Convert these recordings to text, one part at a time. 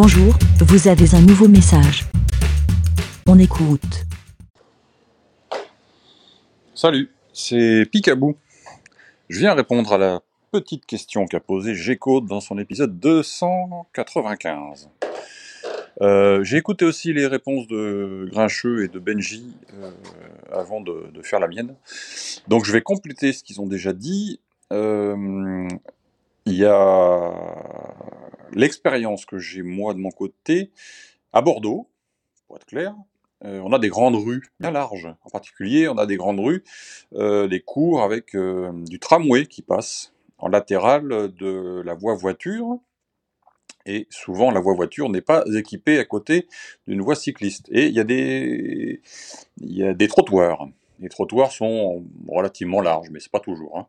Bonjour, vous avez un nouveau message. On écoute. Salut, c'est Picabou. Je viens répondre à la petite question qu'a posée Gécode dans son épisode 295. Euh, J'ai écouté aussi les réponses de Grincheux et de Benji euh, avant de, de faire la mienne. Donc je vais compléter ce qu'ils ont déjà dit. Euh, Il y a l'expérience que j'ai moi de mon côté à Bordeaux, pour être clair. Euh, on a des grandes rues bien larges. En particulier, on a des grandes rues, euh, des cours avec euh, du tramway qui passe en latéral de la voie voiture. Et souvent, la voie voiture n'est pas équipée à côté d'une voie cycliste. Et il y des, il y a des trottoirs. Les trottoirs sont relativement larges, mais c'est pas toujours. hein.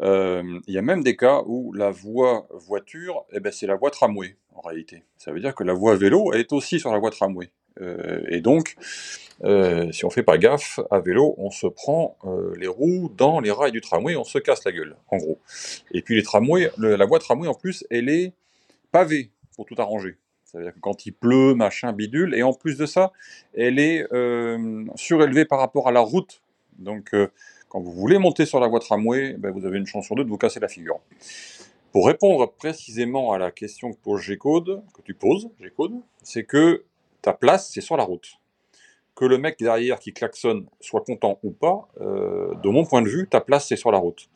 Euh, il y a même des cas où la voie voiture, eh ben, c'est la voie tramway en réalité. Ça veut dire que la voie vélo est aussi sur la voie tramway. Euh, et donc, euh, si on fait pas gaffe, à vélo, on se prend les roues dans les rails du tramway, on se casse la gueule, en gros. Et puis les tramways, la voie tramway en plus, elle est pavée pour tout arranger. C'est-à-dire que quand il pleut, machin, bidule, et en plus de ça, elle est euh, surélevée par rapport à la route. Donc, euh, quand vous voulez monter sur la voie tramway, ben, vous avez une chance sur deux de vous casser la figure. Pour répondre précisément à la question que pose G-Code, que tu poses, G-Code, c'est que ta place, c'est sur la route. Que le mec derrière qui klaxonne soit content ou pas, euh, de mon point de vue, ta place, c'est sur la route.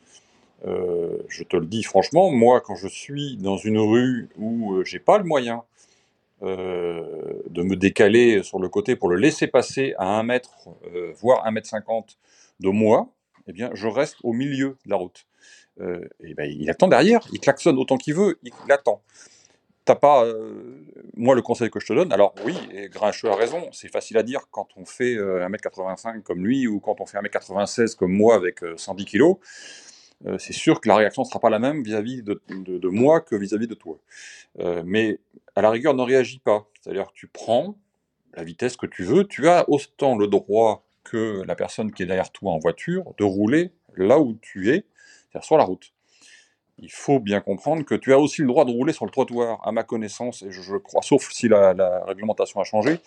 Je te le dis franchement, moi, quand je suis dans une rue où euh, j'ai pas le moyen euh, de me décaler sur le côté pour le laisser passer à un mètre, euh, voire un mètre cinquante de moi, eh bien, je reste au milieu de la route. Euh, et ben, il attend derrière, il klaxonne autant qu'il veut, il attend. T'as pas, euh, moi, le conseil que je te donne, alors oui, et Grincheux a raison, c'est facile à dire quand on fait euh, 1m85 comme lui ou quand on fait 1m96 comme moi avec euh, 110 kg, euh, c'est sûr que la réaction ne sera pas la même vis-à-vis de, moi que vis-à-vis de toi. Euh, mais à la rigueur, ne réagis pas. C'est-à-dire tu prends la vitesse que tu veux, tu as autant le droit que la personne qui est derrière toi en voiture de rouler là où tu es, c'est-à-dire sur la route. Il faut bien comprendre que tu as aussi le droit de rouler sur le trottoir, à ma connaissance, et je, je crois, sauf si la, la réglementation a changé,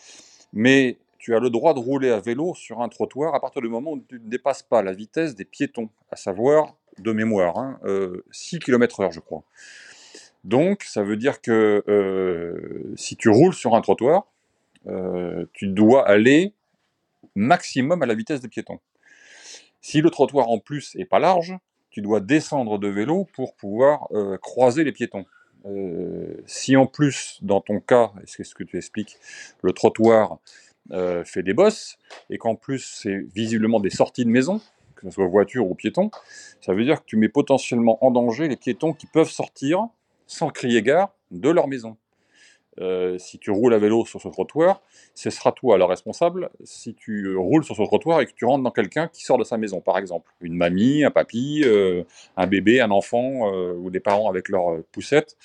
mais tu as le droit de rouler à vélo sur un trottoir à partir du moment où tu ne dépasses pas la vitesse des piétons, à savoir, de mémoire, hein, euh, 6 km heure, je crois. Donc, ça veut dire que euh, si tu roules sur un trottoir, euh, tu dois aller maximum à la vitesse des piétons. Si le trottoir en plus est pas large, tu dois descendre de vélo pour pouvoir croiser les piétons. Si en plus, dans ton cas, c'est ce que tu expliques, le trottoir fait des bosses, et qu'en plus c'est visiblement des sorties de maison, que ce soit voiture ou piéton, ça veut dire que tu mets potentiellement en danger les piétons qui peuvent sortir, sans crier gare, de leur maison. Euh, si tu roules à vélo sur ce trottoir, ce sera toi le responsable si tu roules sur ce trottoir et que tu rentres dans quelqu'un qui sort de sa maison, par exemple. Une mamie, un papy, euh, un bébé, un enfant, euh, ou des parents avec leur poussette,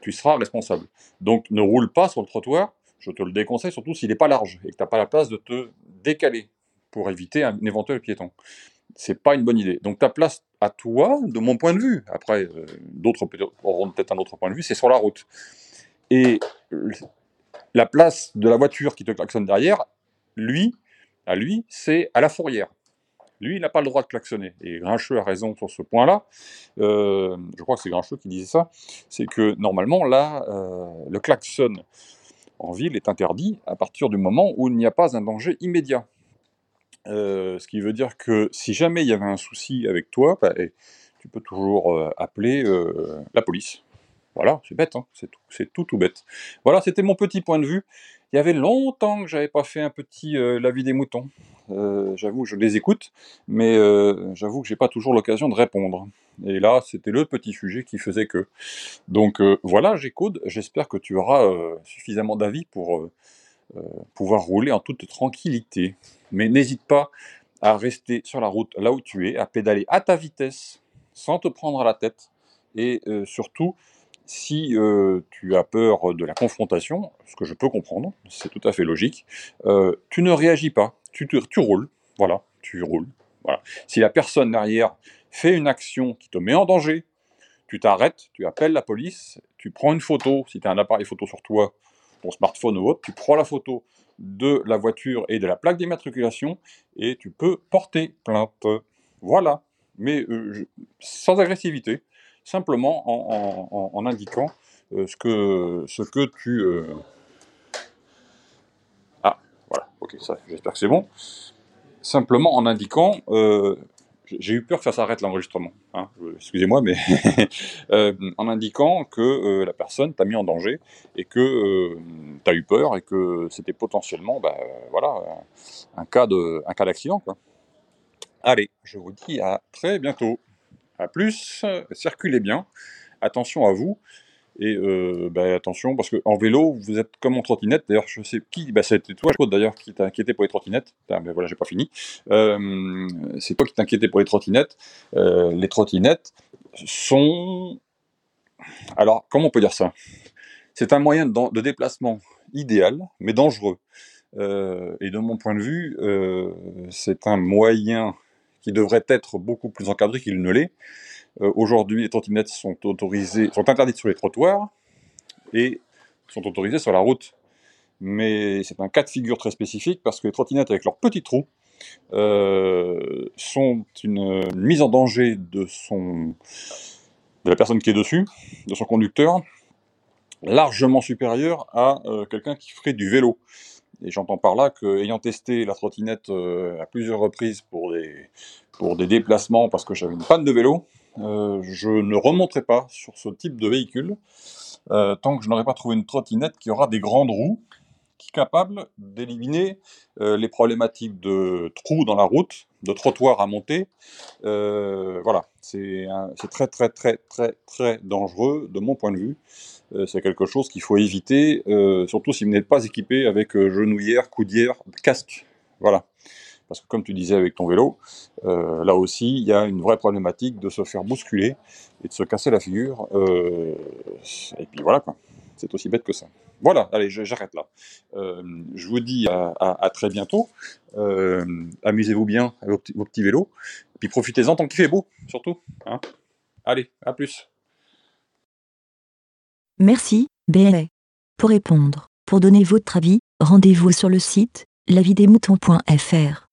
tu seras responsable. Donc ne roule pas sur le trottoir, je te le déconseille, surtout s'il n'est pas large et que tu n'as pas la place de te décaler pour éviter un éventuel piéton. C'est pas une bonne idée. Donc ta place à toi, de mon point de vue, après euh, d'autres auront peut-être un autre point de vue, c'est sur la route. Et la place de la voiture qui te klaxonne derrière, lui, à lui, c'est à la fourrière. Lui, il n'a pas le droit de klaxonner. Et Grincheux a raison sur ce point-là. Euh, je crois que c'est Grincheux qui disait ça. C'est que normalement, là, euh, le klaxon en ville est interdit à partir du moment où il n'y a pas un danger immédiat. Euh, ce qui veut dire que si jamais il y avait un souci avec toi, bah, tu peux toujours euh, appeler euh, la police. Voilà, c'est bête, hein, c'est tout, c'est tout, bête. Voilà, c'était mon petit point de vue. Il y avait longtemps que j'avais pas fait un petit euh, La des moutons. J'avoue, je les écoute, mais j'avoue que j'ai pas toujours l'occasion de répondre. Et là, c'était le petit sujet qui faisait que. Donc voilà, j'écoute. J'espère que tu auras suffisamment d'avis pour pouvoir rouler en toute tranquillité. Mais n'hésite pas à rester sur la route là où tu es, à pédaler à ta vitesse, sans te prendre la tête, et euh, surtout, si euh, tu as peur de la confrontation, ce que je peux comprendre, c'est tout à fait logique, euh, tu ne réagis pas, tu roules, voilà, tu roules. Voilà. Si la personne derrière fait une action qui te met en danger, tu t'arrêtes, tu appelles la police, tu prends une photo, si tu as un appareil photo sur toi, ton smartphone ou autre, tu prends la photo de la voiture et de la plaque d'immatriculation et tu peux porter plainte. Voilà. Mais euh, sans agressivité, simplement en, indiquant euh, ce, que, tu... Euh, ah, voilà, ok, ça, j'espère que c'est bon. Simplement en indiquant j'ai eu peur que ça s'arrête l'enregistrement. Hein, excusez-moi, mais euh, en indiquant que euh, la personne t'a mis en danger et que euh, tu as eu peur et que c'était potentiellement, bah, voilà, un cas de, un cas d'accident. Allez, je vous dis à très bientôt. À plus, circulez bien. Attention à vous. Et euh, bah, attention, parce qu'en vélo, vous êtes comme en trottinette. D'ailleurs, je sais qui, bah, c'était toi, d'ailleurs, qui t'inquiétait pour les trottinettes. mais voilà, j'ai pas fini. Euh, c'est toi qui t'inquiétais pour les trottinettes. Euh, les trottinettes sont. Alors, comment on peut dire ça? C'est un moyen de, de, déplacement idéal, mais dangereux. et de mon point de vue, c'est un moyen qui devrait être beaucoup plus encadré qu'il ne l'est. Euh, aujourd'hui, les trottinettes sont autorisées, sont interdites sur les trottoirs et sont autorisées sur la route. Mais c'est un cas de figure très spécifique parce que les trottinettes avec leurs petits trous euh, sont une, mise en danger de la personne qui est dessus, de son conducteur, largement supérieure à euh, quelqu'un qui ferait du vélo. Et j'entends par là qu'ayant testé la trottinette à plusieurs reprises pour des, déplacements parce que j'avais une panne de vélo, euh, je ne remonterai pas sur ce type de véhicule euh, tant que je n'aurai pas trouvé une trottinette qui aura des grandes roues qui capable d'éliminer euh, les problématiques de trous dans la route, de trottoirs à monter. voilà, c'est très très très très très dangereux de mon point de vue. c'est quelque chose qu'il faut éviter, surtout si vous n'êtes pas équipé avec genouillère, coudière, casque. Voilà. Parce que comme tu disais avec ton vélo, euh, là aussi, il y a une vraie problématique de se faire bousculer et de se casser la figure. Euh, et puis voilà, quoi. C'est aussi bête que ça. Voilà, allez, j'arrête là. Euh, je vous dis à, très bientôt. Amusez-vous bien avec vos petits, vélos. Puis profitez-en tant qu'il fait beau, surtout. Hein. allez, à plus. Merci, BLA. Pour répondre, pour donner votre avis, rendez-vous sur le site lavidemouton.fr.